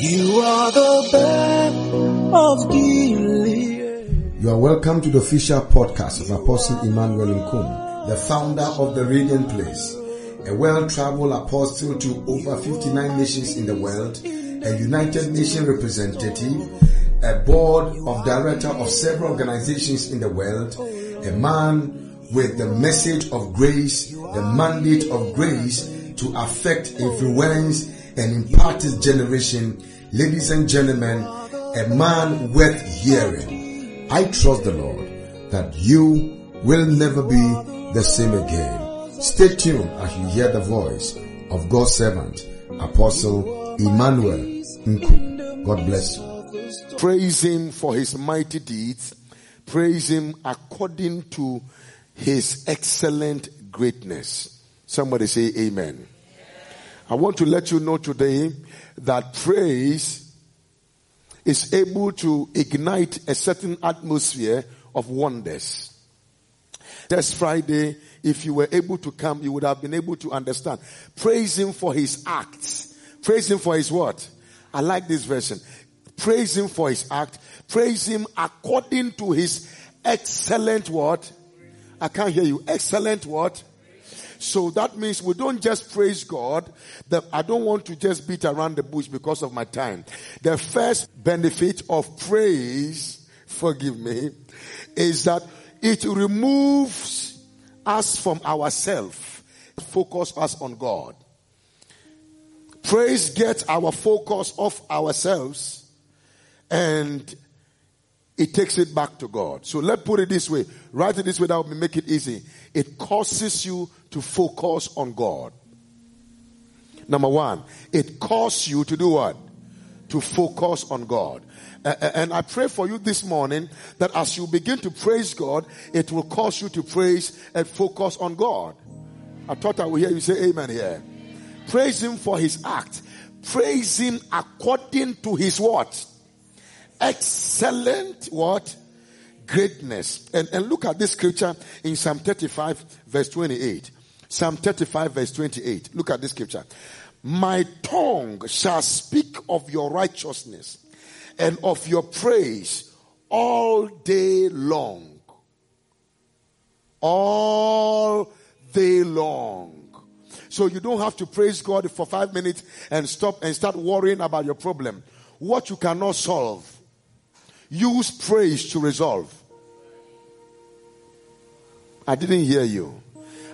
You are the bed of Gilead. You are welcome to the official podcast of Apostle Emmanuel Nkum, the founder of the Radiant Place, a well-traveled apostle to over 59 nations in the world, a United Nations representative, a board of director of several organizations in the world, a man with the message of grace, the mandate of grace to affect, influence, and impart his generation. Ladies and gentlemen, a man worth hearing. I trust the Lord that you will never be the same again. Stay tuned as you hear the voice of God's servant, Apostle Emmanuel Nku. God bless you. Praise him for his mighty deeds. Praise him according to his excellent greatness. Somebody say amen. I want to let you know today that praise is able to ignite a certain atmosphere of wonders. This Friday, if you were able to come, you would have been able to understand. Praise him for his acts. Praise him for his what? I like this version. Praise him for his act. Praise him according to his excellent what? I can't hear you. Excellent what? So that means we don't just praise God. That I don't want to just beat around the bush because of my time. The first benefit of praise, forgive me, is that it removes us from ourselves, focus us on God. Praise gets our focus off ourselves and it takes it back to God. So let's put it this way. Write it this way that will make it easy. It causes you to focus on God. Number one, it causes you to do what? To focus on God. and I pray for you this morning that as you begin to praise God, it will cause you to praise and focus on God. I thought I would hear you say amen here. Praise Him for His act. Praise Him according to His what? Excellent what? Greatness. And, and look at this scripture in Psalm 35 verse 28. Psalm 35 verse 28. Look at this scripture. My tongue shall speak of your righteousness and of your praise all day long. All day long. So you don't have to praise God for five minutes and stop and start worrying about your problem. What you cannot solve, use praise to resolve. I didn't hear you.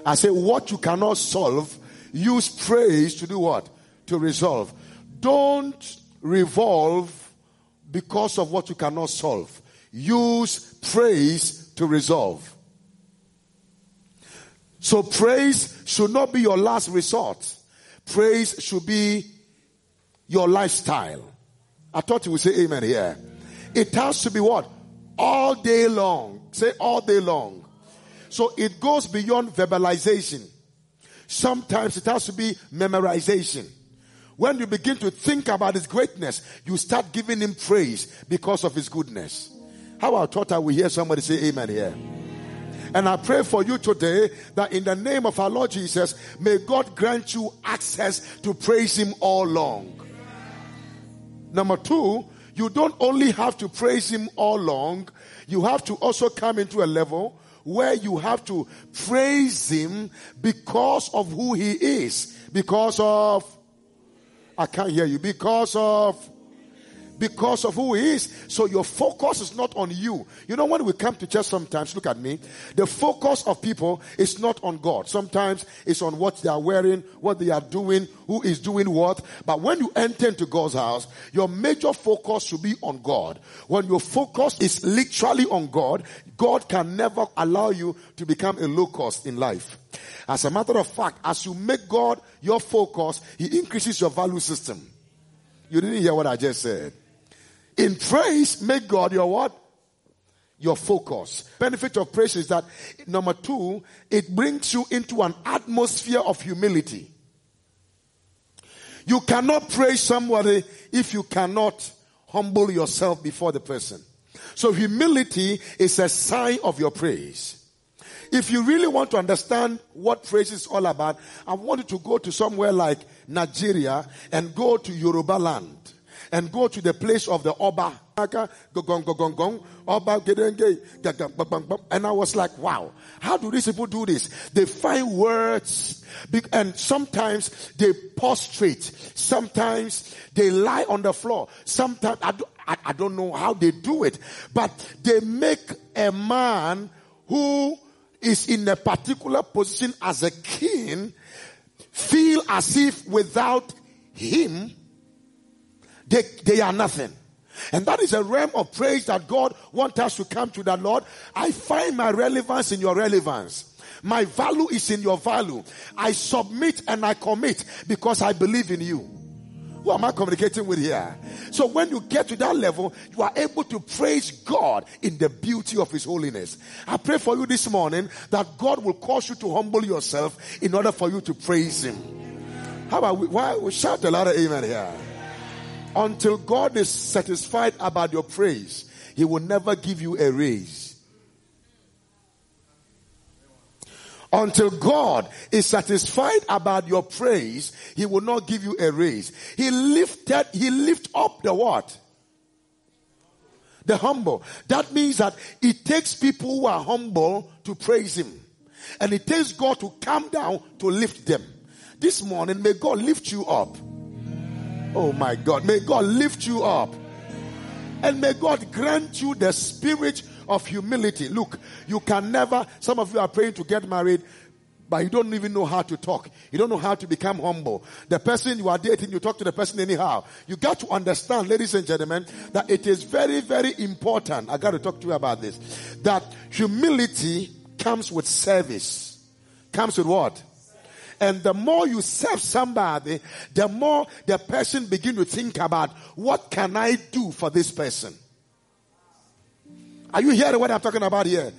I say what you cannot solve, use praise to do what? To resolve. Don't revolve because of what you cannot solve. Use praise to resolve. So praise should not be your last resort. Praise should be your lifestyle. I thought you would say amen here. It has to be what? All day long. Say all day long. So it goes beyond verbalization. Sometimes it has to be memorization. When you begin to think about his greatness, you start giving him praise because of his goodness. How I thought I would hear somebody say amen here. And I pray for you today that in the name of our Lord Jesus, may God grant you access to praise Him all long. Number two, you don't only have to praise Him all long, you have to also come into a level where you have to praise Him because of who He is. Because of, I can't hear you, because of, because of who he is. So your focus is not on you. You know, when we come to church sometimes, look at me, the focus of people is not on God. Sometimes it's on what they are wearing, what they are doing, who is doing what. But when you enter into God's house, your major focus should be on God. When your focus is literally on God, God can never allow you to become a low cost in life. As a matter of fact, as you make God your focus, He increases your value system. You didn't hear what I just said. In praise, make God your what? Your focus. Benefit of praise is that number two, it brings you into an atmosphere of humility. You cannot praise somebody if you cannot humble yourself before the person. So humility is a sign of your praise. If you really want to understand what praise is all about, I want you to go to somewhere like Nigeria and go to Yoruba land and go to the place of the Oba. And I was like, wow, how do these people do this? They find words and sometimes they prostrate. Sometimes they lie on the floor. Sometimes I, do, I, I don't know how they do it, but they make a man who is in a particular position as a king feel as if without him, they, they are nothing. And that is a realm of praise that God wants us to come to the Lord. I find my relevance in your relevance. My value is in your value. I submit and I commit because I believe in you. Who am I communicating with here? So when you get to that level, you are able to praise God in the beauty of His holiness. I pray for you this morning that God will cause you to humble yourself in order for you to praise Him. How about we, why we shout a lot of amen here? Until God is satisfied about your praise, He will never give you a raise. Until God is satisfied about your praise, He will not give you a raise. He lifted, He lift up the what? The humble. That means that it takes people who are humble to praise Him. And it takes God to come down to lift them. This morning, may God lift you up. Oh my God. May God lift you up. And may God grant you the spirit of humility. Look, you can never, some of you are praying to get married, but you don't even know how to talk. You don't know how to become humble. The person you are dating, you talk to the person anyhow. You got to understand, ladies and gentlemen, that it is very, very important. I got to talk to you about this. That humility comes with service. Comes with what? And the more you serve somebody, the more the person begin to think about what can I do for this person? Are you hearing what I'm talking about here?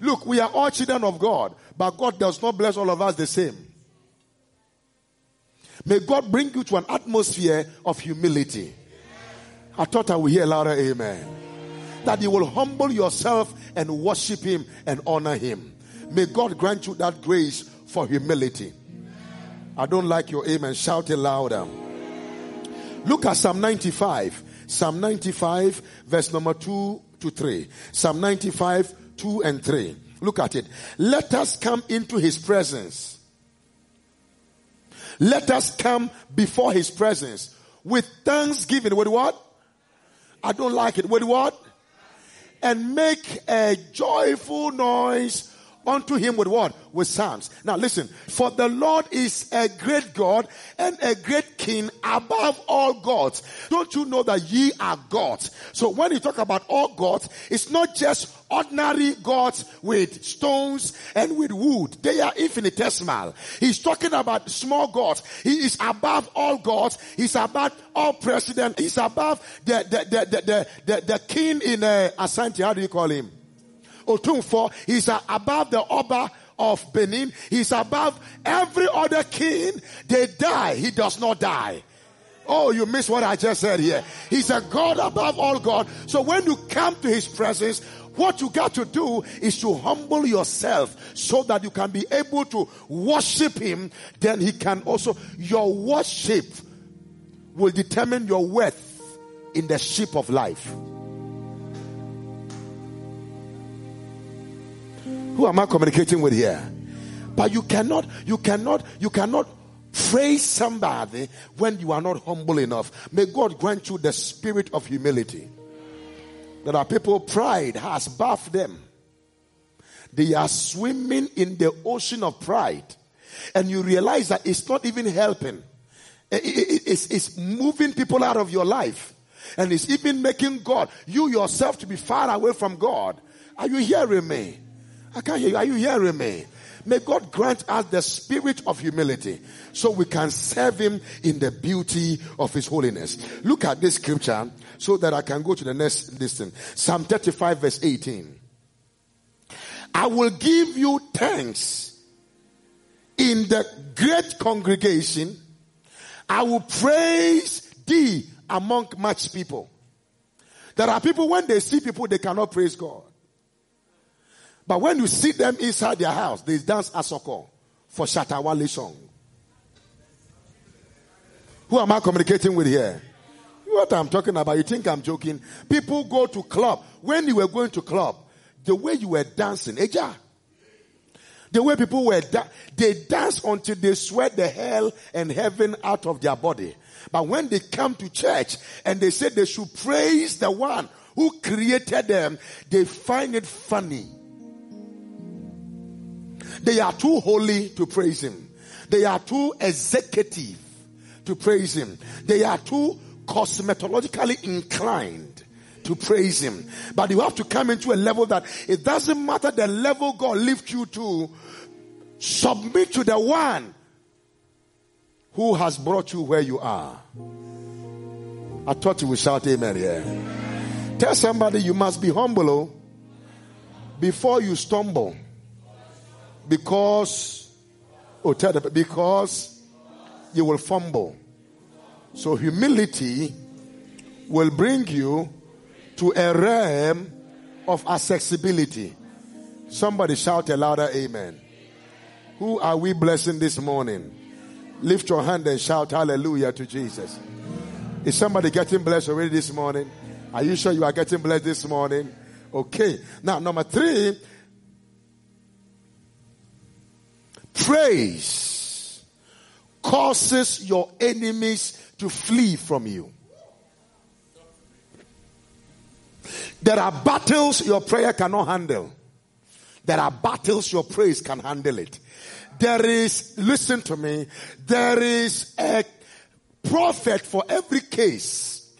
Look, we are all children of God, but God does not bless all of us the same. May God bring you to an atmosphere of humility. I thought I would hear louder amen. That you will humble yourself and worship Him and honor Him. May God grant you that grace for humility. I don't like your amen. Shout it louder. Look at Psalm 95. Psalm 95, verse number 2 to 3. Psalm 95, 2 and 3. Look at it. Let us come into his presence. Let us come before his presence with thanksgiving. With what? I don't like it. With what? And make a joyful noise unto him with what? With psalms. Now listen, for the Lord is a great God and a great king above all gods. Don't you know that ye are gods? So when you talk about all gods, it's not just ordinary gods with stones and with wood. They are infinitesimal. He's talking about small gods. He is above all gods. He's above all president. He's above the, the, the, the, the, the, the king in uh, Asante. How do you call him? Otumfuo. He's above the Oba of Benin. He's above every other king. They die. He does not die. Oh, you missed what I just said here. He's a God above all God. So when you come to his presence, what you got to do is to humble yourself so that you can be able to worship him. Then he can also, your worship will determine your worth in the ship of life. Who am I communicating with here? But you cannot, you cannot, you cannot praise somebody when you are not humble enough. May God grant you the spirit of humility. There are people, pride has bathed them. They are swimming in the ocean of pride. And you realize that it's not even helping. It's, it's moving people out of your life. And it's even making God, you yourself to be far away from God. Are you hearing me? I can't hear you. Are you hearing me? May God grant us the spirit of humility so we can serve Him in the beauty of His holiness. Look at this scripture so that I can go to the next listen. Psalm 35 verse 18. I will give you thanks in the great congregation. I will praise thee among much people. There are people when they see people, they cannot praise God. But when you see them inside their house, they dance asoko for Shatta Wale song. Who am I communicating with here? what I'm talking about. You think I'm joking? People go to club. When you were going to club, the way you were dancing, Eja. The way people were, da- they dance until they sweat the hell and heaven out of their body. But when they come to church and they say they should praise the one who created them, they find it funny. They are too holy to praise him. They are too executive to praise him. They are too cosmetologically inclined to praise him. But you have to come into a level that it doesn't matter the level God lifts you to, submit to the one who has brought you where you are. I thought you would shout amen here. Tell somebody you must be humble oh, before you stumble. Because, oh, tell them, because you will fumble. So humility will bring you to a realm of accessibility. Somebody shout a louder amen. Who are we blessing this morning? Lift your hand and shout hallelujah to Jesus. Is somebody getting blessed already this morning? Are you sure you are getting blessed this morning? Okay. Now, number three, praise causes your enemies to flee from you. There are battles your prayer cannot handle. There are battles your praise can handle it. There is, listen to me, there is a prophet for every case.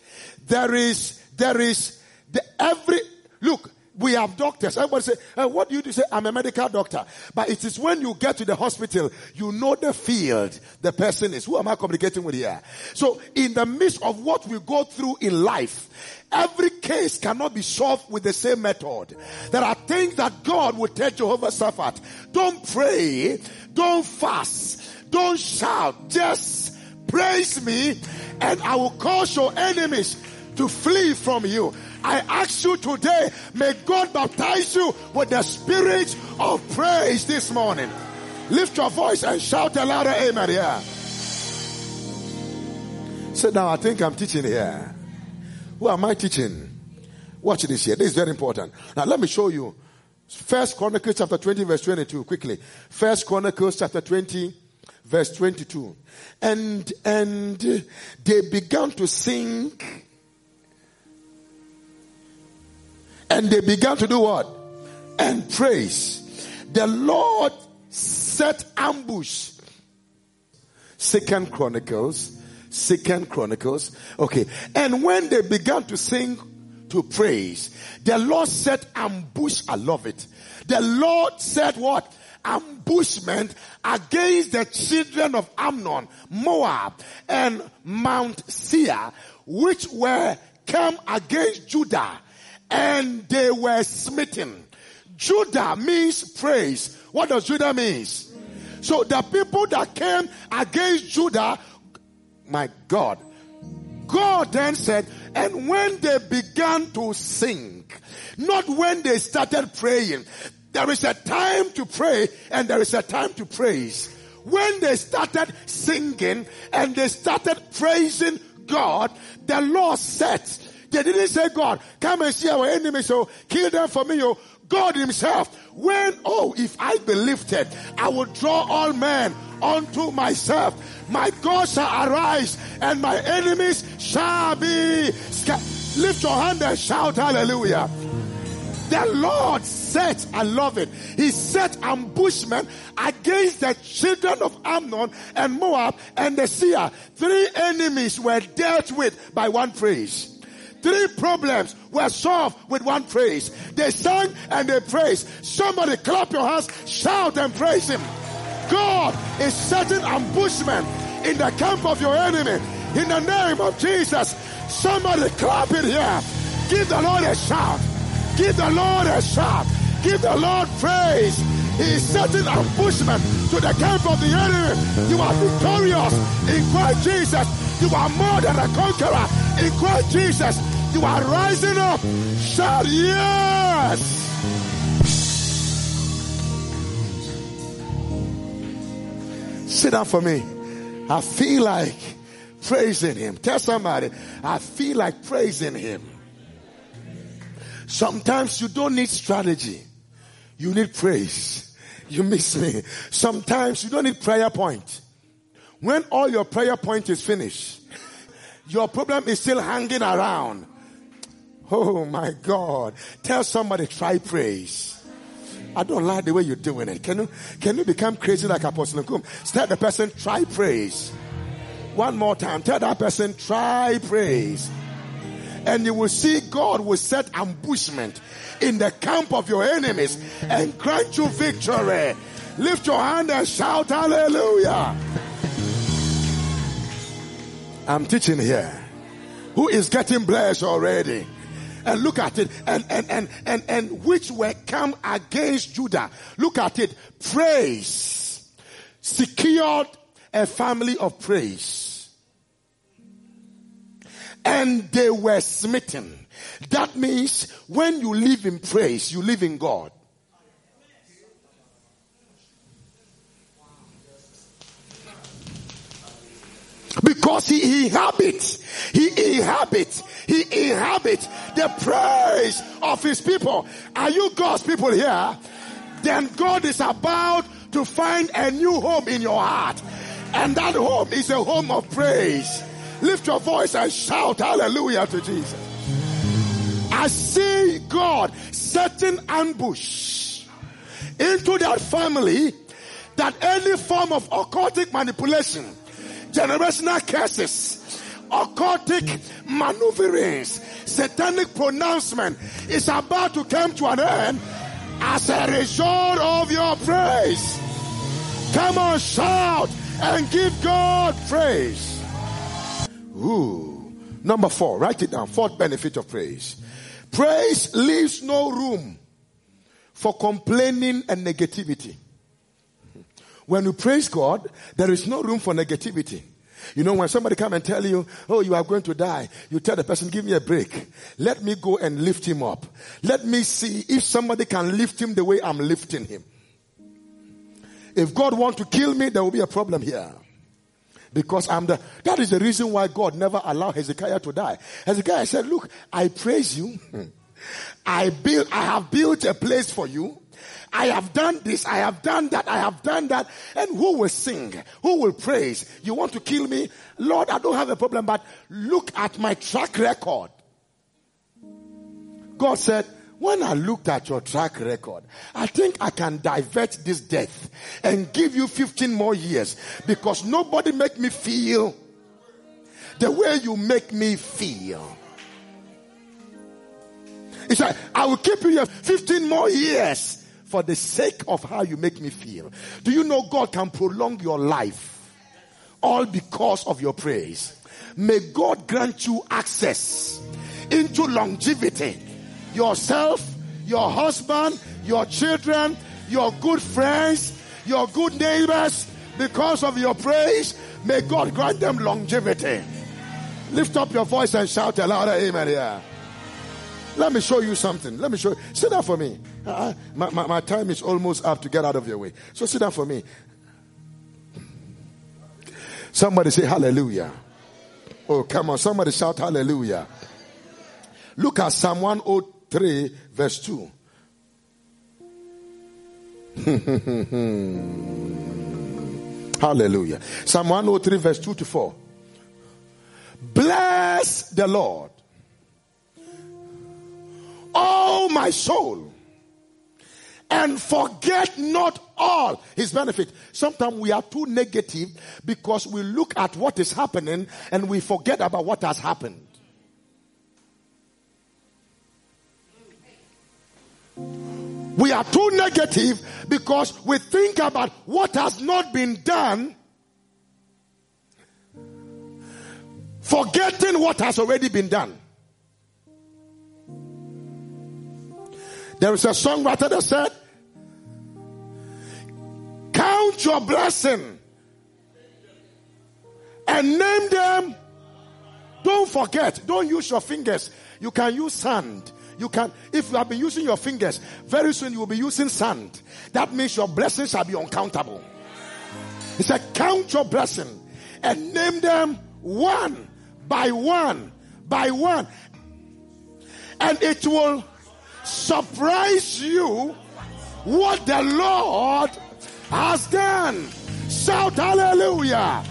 There is, there is, the, every, look, we have doctors. Everybody say, hey, what do you do? Say, I'm a medical doctor. But it is when you get to the hospital, you know the field the person is. Who am I communicating with here? So in the midst of what we go through in life, every case cannot be solved with the same method. There are things that God will tell Jehoshaphat. Don't pray. Don't fast. Don't shout. Just praise me and I will cause your enemies to flee from you. I ask you today, may God baptize you with the spirit of praise this morning. Lift your voice and shout a louder amen here. Sit down, I think I'm teaching here. Who am I teaching? Watch this here. This is very important. Now let me show you. First Chronicles chapter 20 verse 22 quickly. First Chronicles chapter 20 verse 22. And, and they began to sing and they began to do what? And praise. The Lord set ambush. Second Chronicles, Second Chronicles. Okay. And when they began to sing to praise, the Lord set ambush. I love it. The Lord said what? Ambushment against the children of Ammon, Moab, and Mount Seir, which were come against Judah and they were smitten. Judah means praise. What does Judah means? So the people that came against Judah, my God, God then said, and when they began to sing, not when they started praying, there is a time to pray and there is a time to praise. When they started singing and they started praising God, the Lord said, they didn't say, God, come and see our enemies, so kill them for me. Oh, God himself, when, oh, if I be lifted, I will draw all men unto myself. My God shall arise and my enemies shall be Lift your hand and shout hallelujah. The Lord set, I love it. He set ambushment against the children of Ammon and Moab and the Seir. Three enemies were dealt with by one praise. Three problems were solved with one praise. They sang and they praised. Somebody clap your hands, shout and praise him. God is setting ambushment in the camp of your enemy. In the name of Jesus, somebody clap it here. Give the Lord a shout. Give the Lord a shout. Give the Lord praise. He is setting ambushment to the camp of the enemy. You are victorious in Christ Jesus. You are more than a conqueror in Christ Jesus. You are rising up. Shout yes. Sit down for me. I feel like praising him. Tell somebody, I feel like praising him. Sometimes you don't need strategy. You need praise. You miss me. Sometimes you don't need prayer point. When all your prayer point is finished, your problem is still hanging around. Oh my God. Tell somebody, try praise. I don't like the way you're doing it. Can you, can you become crazy like Apostle Nkum? Tell the person, try praise. One more time. Tell that person, try praise. And you will see God will set ambushment in the camp of your enemies and grant you victory. Lift your hand and shout hallelujah. I'm teaching here. Who is getting blessed already? And look at it. And, and, and, and, and which were come against Judah. Look at it. Praise. Secured a family of praise. And they were smitten. That means when you live in praise, you live in God. Because he inhabits, he inhabits, he inhabits the praise of his people. Are you God's people here? Then God is about to find a new home in your heart. And that home is a home of praise. Lift your voice and shout hallelujah to Jesus. I see God setting ambush into that family that any form of occultic manipulation, generational curses, occultic maneuverings, satanic pronouncement is about to come to an end as a result of your praise. Come on, shout and give God praise. Ooh. Number four, write it down. Fourth benefit of praise. Praise leaves no room for complaining and negativity. When you praise God, there is no room for negativity. You know, when somebody come and tell you, oh, you are going to die, you tell the person, give me a break. Let me go and lift him up. Let me see if somebody can lift him the way I'm lifting him. If God want to kill me, there will be a problem here. Because I'm the, that is the reason why God never allowed Hezekiah to die. Hezekiah said, look, I praise you. I build, I have built a place for you. I have done this, I have done that, I have done that. And who will sing? Who will praise? You want to kill me? Lord, I don't have a problem, but look at my track record. God said, when I looked at your track record, I think I can divert this death and give you 15 more years because nobody make me feel the way you make me feel. He said, I will keep you here 15 more years for the sake of how you make me feel. Do you know God can prolong your life all because of your praise? May God grant you access into longevity yourself, your husband, your children, your good friends, your good neighbors, because of your praise, may God grant them longevity. Lift up your voice and shout a louder amen here. Let me show you something. Let me show you. Sit down for me. Uh, my, my, my time is almost up to get out of your way. So sit down for me. Somebody say hallelujah. Oh, come on. Somebody shout hallelujah. Look at Psalm 103 verse 2. hallelujah. Psalm 103 verse 2 to 4. Bless the Lord. Oh my soul. And forget not all his benefit. Sometimes we are too negative because we look at what is happening and we forget about what has happened. We are too negative because we think about what has not been done, forgetting what has already been done. There is a songwriter that said, Count your blessing and name them. Don't forget, don't use your fingers. You can use sand. You can, if you have been using your fingers, very soon you will be using sand. That means your blessings shall be uncountable. He said, Count your blessing and name them one by one by one. And it will surprise you what the Lord has done. Shout hallelujah.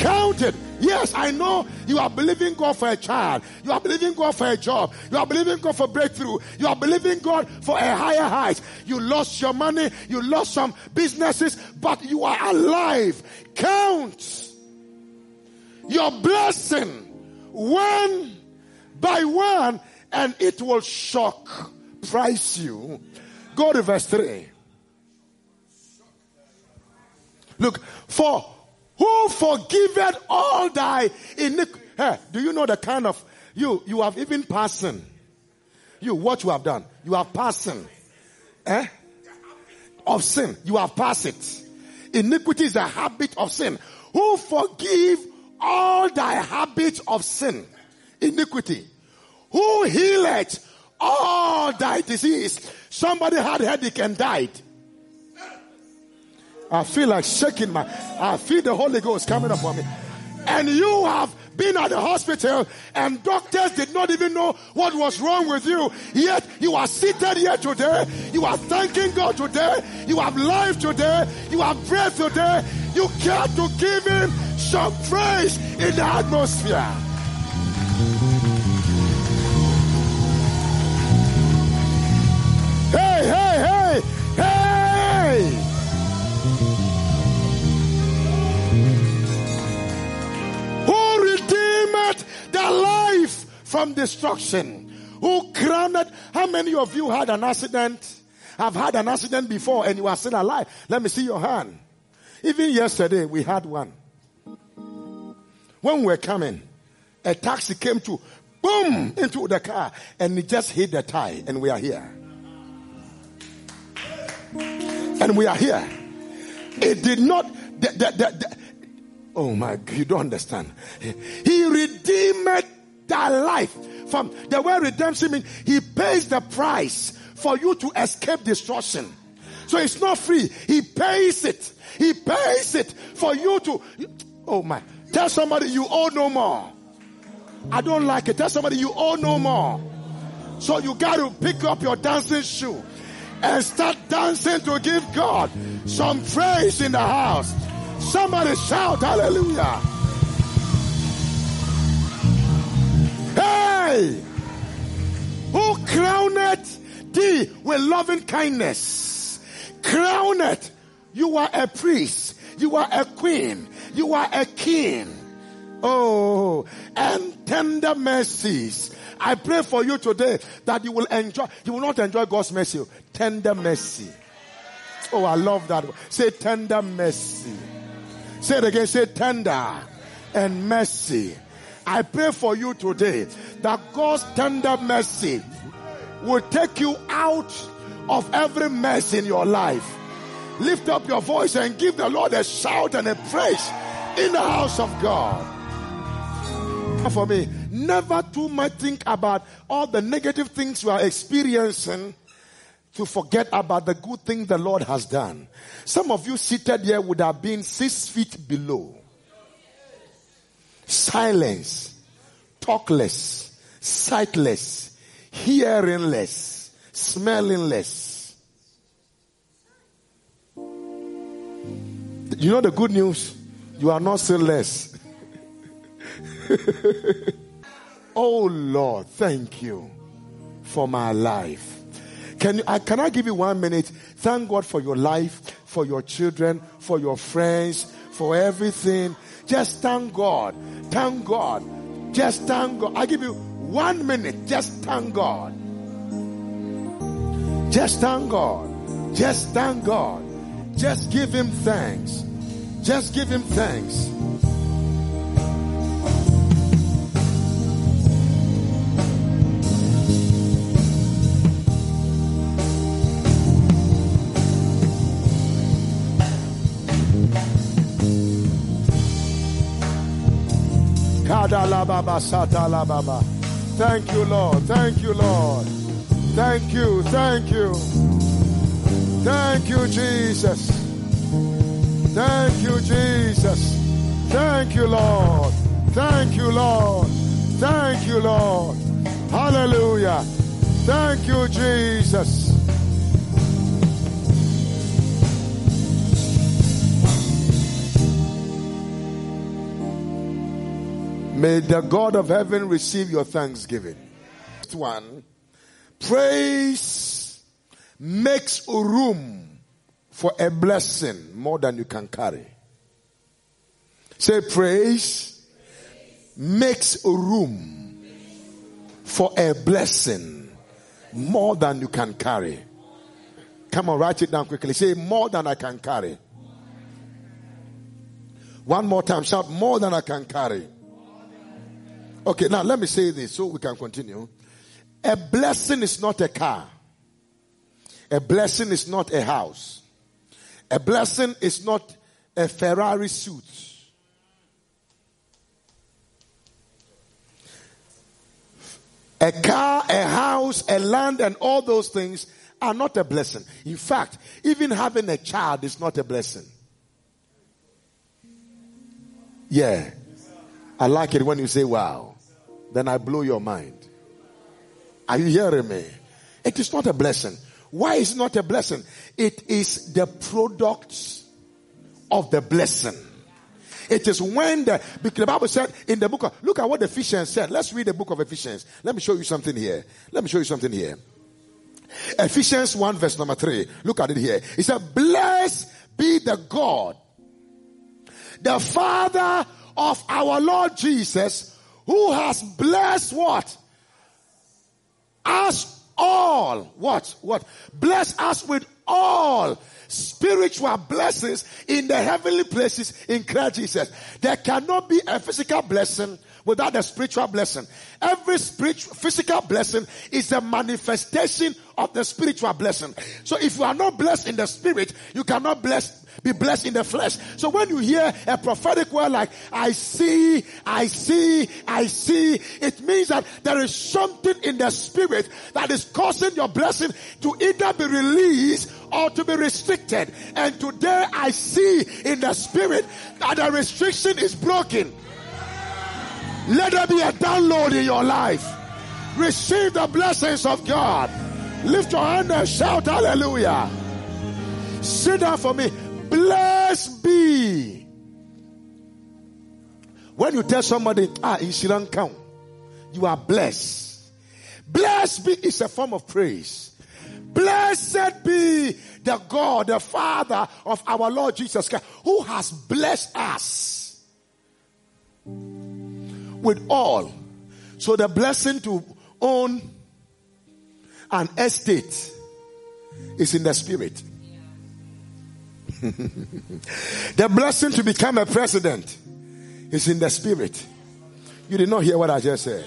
Count it. Yes, I know you are believing God for a child. You are believing God for a job. You are believing God for breakthrough. You are believing God for a higher height. You lost your money. You lost some businesses, but you are alive. Count your blessing one by one and it will shock, price you. Go to verse 3. Look, for who forgiveth all thy iniquity. Hey, do you know the kind of you you have even passing? You what you have done? You have passing. Eh? Of sin. You have passed it. Iniquity is a habit of sin. Who forgive all thy habits of sin, iniquity. Who healeth all thy disease? Somebody had headache and died. I feel like shaking my, I feel the Holy Ghost coming upon me. And you have been at the hospital and doctors did not even know what was wrong with you. Yet you are seated here today. You are thanking God today. You have life today. You have breath today. You care to give him some praise in the atmosphere. Hey, hey, hey, hey! Redeemed the life from destruction? Who crowned? How many of you had an accident? Have had an accident before and you are still alive? Let me see your hand. Even yesterday we had one. When we were coming, a taxi came to boom into the car and it just hit the tie and we are here. And we are here. It did not, the, the, the, oh my, you don't understand. He redeemed thy life from the word redemption means he pays the price for you to escape destruction. So it's not free. He pays it. He pays it for you to, oh my, tell somebody you owe no more. I don't like it. Tell somebody you owe no more. So you got to pick up your dancing shoe and start dancing to give God some praise in the house. Somebody shout hallelujah. Hey! Who crowned thee with loving kindness? Crowned. You are a priest. You are a queen. You are a king. Oh, and tender mercies. I pray for you today that you will enjoy, you will not enjoy God's mercy. Tender mercy. Oh, I love that. Say tender mercy. Say it again. Say tender and mercy. I pray for you today that God's tender mercy will take you out of every mess in your life. Lift up your voice and give the Lord a shout and a praise in the house of God. For me, never too much think about all the negative things you are experiencing to forget about the good thing the Lord has done. Some of you seated here would have been six feet below. Silence, talkless, sightless, hearingless, smellingless. You know the good news? You are not still less. oh Lord, thank you for my life. Can, I, can I give you one minute? Thank God for your life, for your children, for your friends, for everything. Just thank God. Thank God. Just thank God. I give you one minute. Just thank God. Just thank God. Just thank God. Just give him thanks. Just give him thanks. Thank you, Lord. Thank you, Lord. Thank you. Thank you. Thank you, Jesus. Thank you, Jesus. Thank you, Lord. Thank you, Lord. Thank you, Lord. Hallelujah. Thank you, Jesus. May the God of heaven receive your thanksgiving. Next one, praise makes room for a blessing more than you can carry. Say praise makes room for a blessing more than you can carry. Come on, write it down quickly. Say more than I can carry. One more time, shout more than I can carry. Okay, now let me say this so we can continue. A blessing is not a car. A blessing is not a house. A blessing is not a Ferrari suit. A car, a house, a land, and all those things are not a blessing. In fact, even having a child is not a blessing. Yeah. I like it when you say wow. Then I blow your mind. Are you hearing me? It is not a blessing. Why is not a blessing? It is the product of the blessing. It is when the, the Bible said in the book of, look at what Ephesians said. Let's read the book of Ephesians. Let me show you something here. Let me show you something here. Ephesians 1 verse number 3. Look at it here. It said, blessed be the God, the Father of our Lord Jesus, who has blessed what? Us all. What? What? Bless us with all spiritual blessings in the heavenly places in Christ Jesus. There cannot be a physical blessing without a spiritual blessing. Every spiritual, physical blessing is a manifestation of the spiritual blessing. So if you are not blessed in the spirit, you cannot bless be blessed in the flesh. So when you hear a prophetic word like, I see, I see, I see, it means that there is something in the spirit that is causing your blessing to either be released or to be restricted. And today I see in the spirit that the restriction is broken. Let there be a download in your life. Receive the blessings of God. Lift your hand and shout hallelujah. Sit down for me. Blessed be. When you tell somebody, ah, in Sri Lanka, you are blessed. Blessed be is a form of praise. Blessed be the God, the Father of our Lord Jesus Christ, who has blessed us with all. So the blessing to own an estate is in the spirit. the blessing to become a president is in the spirit. You did not hear what I just said.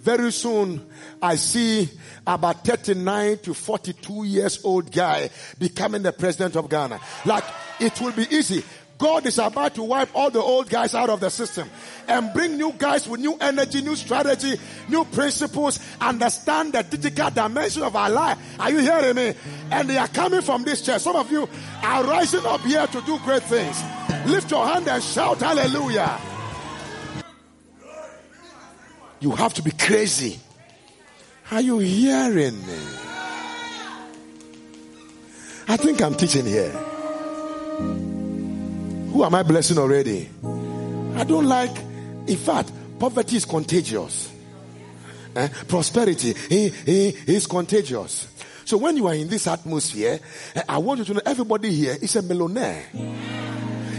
Very soon, I see about 39 to 42 years old guy becoming the president of Ghana. Like, it will be easy. God is about to wipe all the old guys out of the system and bring new guys with new energy, new strategy, new principles, understand the digital dimension of our life. Are you hearing me? And they are coming from this church. Some of you are rising up here to do great things. Lift your hand and shout hallelujah. You have to be crazy. Are you hearing me? I think I'm teaching here. Who am I blessing already? I don't like, in fact, poverty is contagious. Eh? Prosperity is contagious. So when you are in this atmosphere, eh, I want you to know everybody here is a millionaire.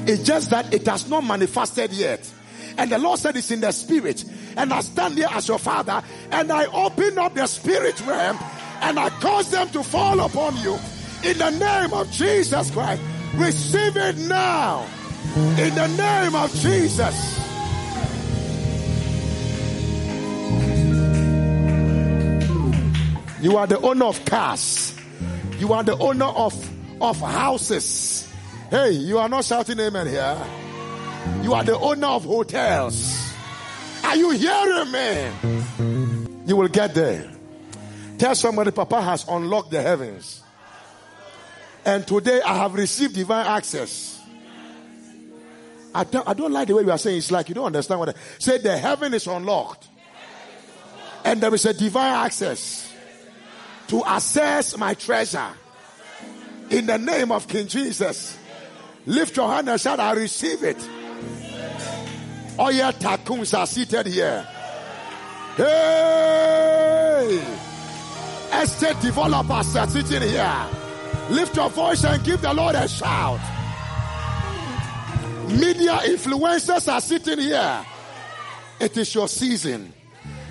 It's just that it has not manifested yet. And the Lord said it's in the spirit. And I stand here as your father and I open up the spirit realm and I cause them to fall upon you in the name of Jesus Christ. Receive it now. In the name of Jesus. You are the owner of cars. You are the owner of, of houses. Hey, you are not shouting amen here. You are the owner of hotels. Are you hearing me? You will get there. Tell somebody, Papa has unlocked the heavens. And today I have received divine access. I don't, I don't like the way you are saying it's like you don't understand what I say. The heaven is unlocked, and there is a divine access to access my treasure in the name of King Jesus. Lift your hand and shout, I receive it. All your takuns are seated here. Hey! Estate developers are sitting here. Lift your voice and give the Lord a shout. Media influencers are sitting here. It is your season.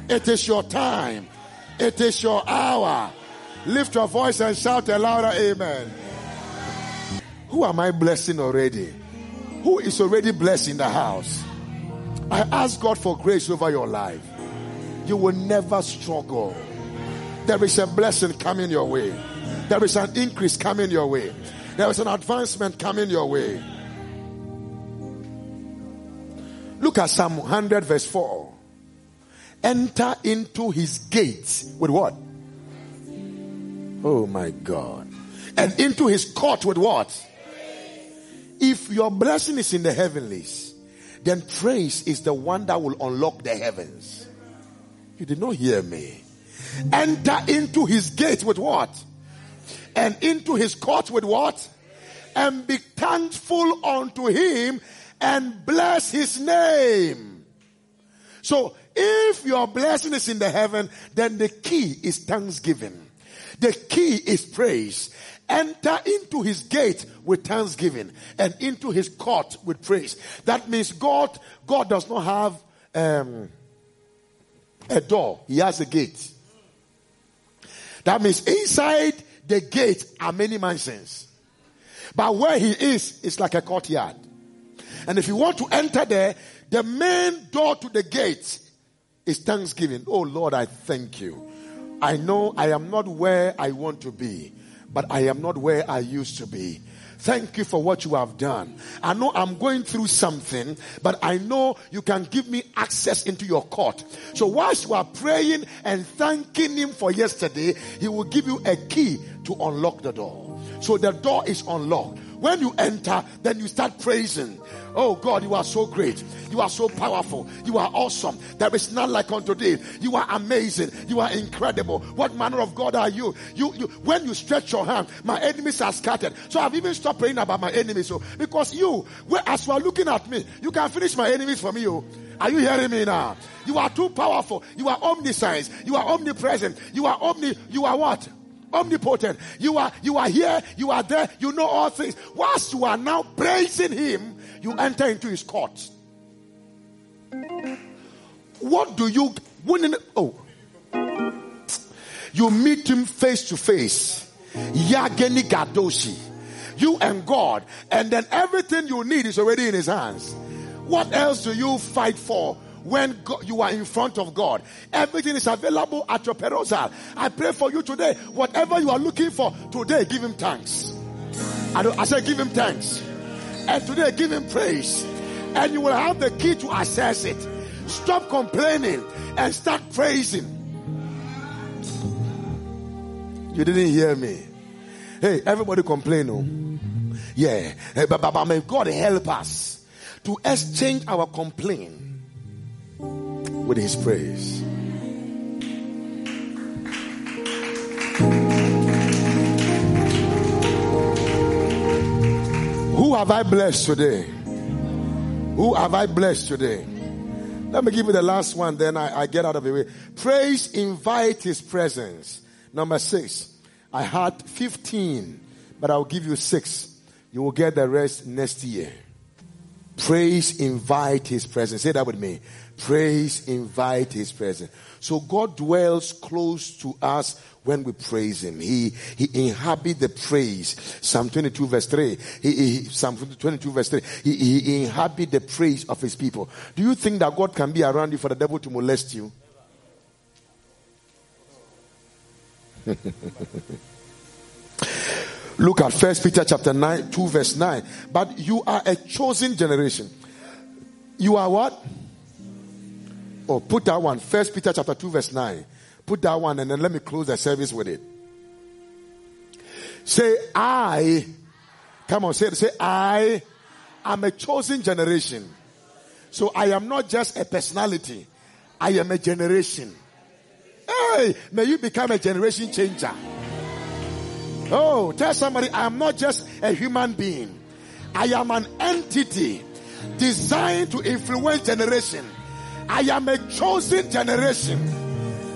It is your time. It is your hour. Lift your voice and shout a louder amen. Who am I blessing already? Who is already blessed in the house? I ask God for grace over your life. You will never struggle. There is a blessing coming your way. There is an increase coming your way. There is an advancement coming your way. Look at Psalm 100 verse 4. Enter into his gates with what? Oh my God. And into his court with what? If your blessing is in the heavenlies, then praise is the one that will unlock the heavens. You did not hear me. Enter into his gates with what? And into his court with what? And be thankful unto him and bless his name. So if your blessing is in the heaven, then the key is thanksgiving. The key is praise. Enter into his gate with thanksgiving and into his court with praise. That means God, God does not have um, a door. He has a gate. That means inside the gate are many mansions. But where he is, is like a courtyard. And if you want to enter there, the main door to the gate is thanksgiving. Oh Lord, I thank you. I know I am not where I want to be, but I am not where I used to be. Thank you for what you have done. I know I'm going through something, but I know you can give me access into your court. So whilst you are praying and thanking him for yesterday, he will give you a key to unlock the door. So the door is unlocked. When you enter, then you start praising. Oh God, you are so great. You are so powerful. You are awesome. There is none like unto thee. You are amazing. You are incredible. What manner of God are you? You, you when you stretch your hand, my enemies are scattered. So I've even stopped praying about my enemies. So because you, as you are looking at me, you can finish my enemies for me. Oh. Are you hearing me now? You are too powerful. You are omniscience. You are omnipresent. You are omni. You are what? Omnipotent. You are, you are here, you are there, you know all things. Whilst you are now praising him, you enter into his court. What do you, when, oh, you meet him face to face. Yageni Gadoshi. You and God. And then everything you need is already in his hands. What else do you fight for? When God, you are in front of God. Everything is available at your perusal. I pray for you today. Whatever you are looking for today, give him thanks. I, I say give him thanks. And today give him praise. And you will have the key to access it. Stop complaining and start praising. You didn't hear me. Hey, everybody complain. Oh. Yeah. Hey, but, but, but may God help us to exchange our complaint with his praise. Who have I blessed today? Who have I blessed today? Let me give you the last one, then I, I get out of the way. Praise invite his presence. Number six. I had 15, but I'll give you six. You will get the rest next year. Praise invite his presence. Say that with me. Praise invite his presence. So God dwells close to us when we praise him. He, he inhabit the praise. Psalm 22 verse 3. He, he, Psalm 22 verse 3. He, he inhabit the praise of his people. Do you think that God can be around you for the devil to molest you? Look at First Peter chapter 9, 2 verse 9. But you are a chosen generation. You are what? Oh, put that one. First Peter chapter 2 verse 9. Put that one and then let me close the service with it. Say, I, come on, say. Say, I I'm a chosen generation. So I am not just a personality. I am a generation. Hey, may you become a generation changer. Oh, tell somebody I am not just a human being. I am an entity designed to influence generation. I am a chosen generation.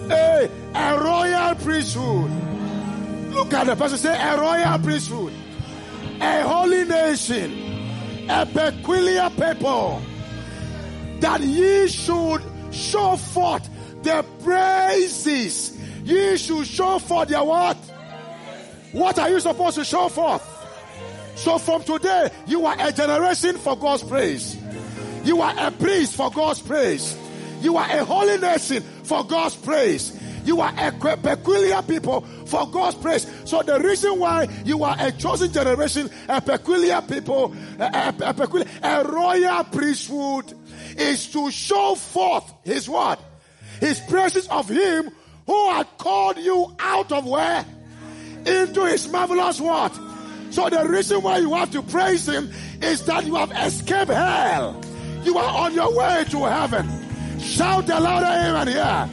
Hey, a royal priesthood. Look at the person say a royal priesthood. A holy nation. A peculiar people. That ye should show forth the praises. Ye should show forth their what? What are you supposed to show forth? So from today, you are a generation for God's praise. You are a priest for God's praise. You are a holy nation for God's praise. You are a peculiar people for God's praise. So the reason why you are a chosen generation, a peculiar people, a, a, a peculiar, a royal priesthood is to show forth his word, his praises of him who had called you out of where? Into his marvelous word. So the reason why you have to praise him is that you have escaped hell. You are on your way to heaven. Shout a louder amen here.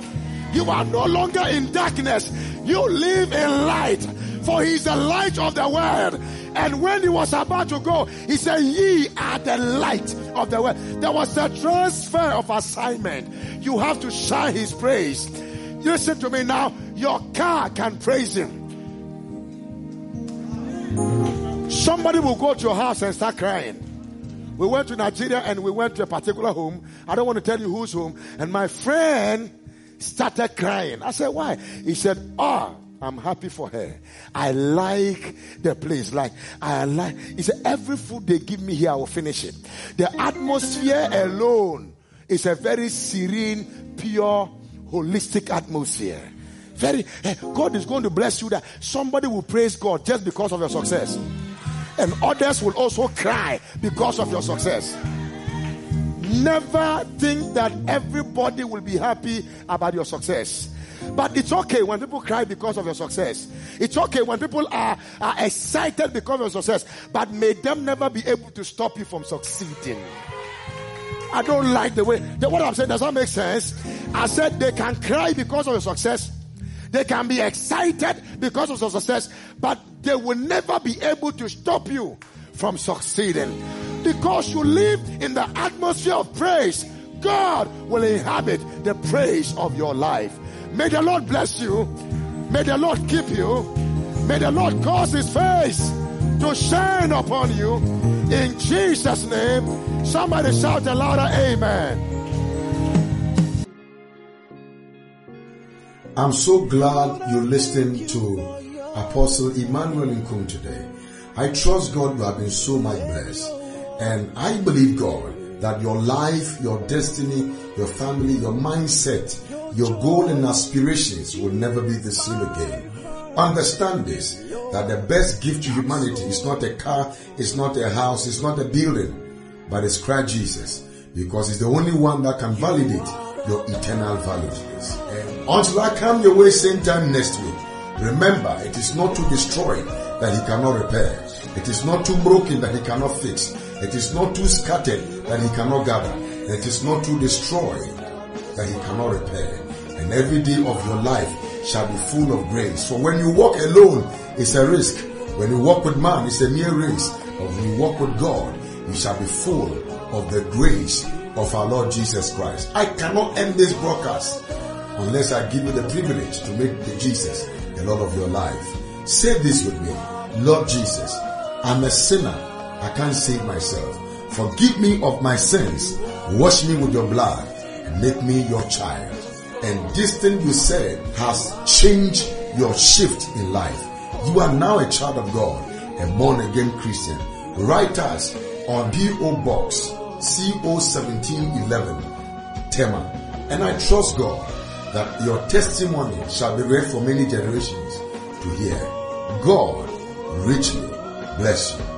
You are no longer in darkness. You live in light. For he is the light of the world. And when he was about to go, he said, Ye are the light of the world. There was a transfer of assignment. You have to share his praise. Listen to me now. Your car can praise him. Somebody will go to your house and start crying. We went to Nigeria and we went to a particular home. I don't want to tell you whose home. And my friend started crying. I said, why? He said, ah, oh, I'm happy for her. I like the place. Like, I like, he said, every food they give me here, I will finish it. The atmosphere alone is a very serene, pure, holistic atmosphere. Very, eh, God is going to bless you that somebody will praise God just because of your success. And others will also cry because of your success. Never think that everybody will be happy about your success. But it's okay when people cry because of your success. It's okay when people are, are excited because of your success. But may them never be able to stop you from succeeding. I don't like the way, the, what I'm saying, does that make sense? I said they can cry because of your success. They can be excited because of success, but they will never be able to stop you from succeeding. Because you live in the atmosphere of praise, God will inhabit the praise of your life. May the Lord bless you. May the Lord keep you. May the Lord cause his face to shine upon you. In Jesus' name, somebody shout a louder amen. I'm so glad you listened to Apostle Emmanuel Nkum today. I trust God you have been so much blessed. And I believe God that your life, your destiny, your family, your mindset, your goal and aspirations will never be the same again. Understand this, that the best gift to humanity is not a car, it's not a house, it's not a building, but it's Christ Jesus. Because it's the only one that can validate your eternal value. Until I come your way same time next week, remember it is not too destroyed that he cannot repair. It is not too broken that he cannot fix. It is not too scattered that he cannot gather. It is not too destroyed that he cannot repair. And every day of your life shall be full of grace. For when you walk alone, it's a risk. When you walk with man, it's a mere race. But when you walk with God, you shall be full of the grace of our Lord Jesus Christ. I cannot end this broadcast unless I give you the privilege to make the Jesus the Lord of your life. Say this with me. Lord Jesus, I'm a sinner. I can't save myself. Forgive me of my sins. Wash me with your blood make me your child. And this thing you said has changed your shift in life. You are now a child of God, a born again Christian. Write us on P.O. Box CO1711 Tema. And I trust God that your testimony shall be read for many generations to hear. God richly bless you.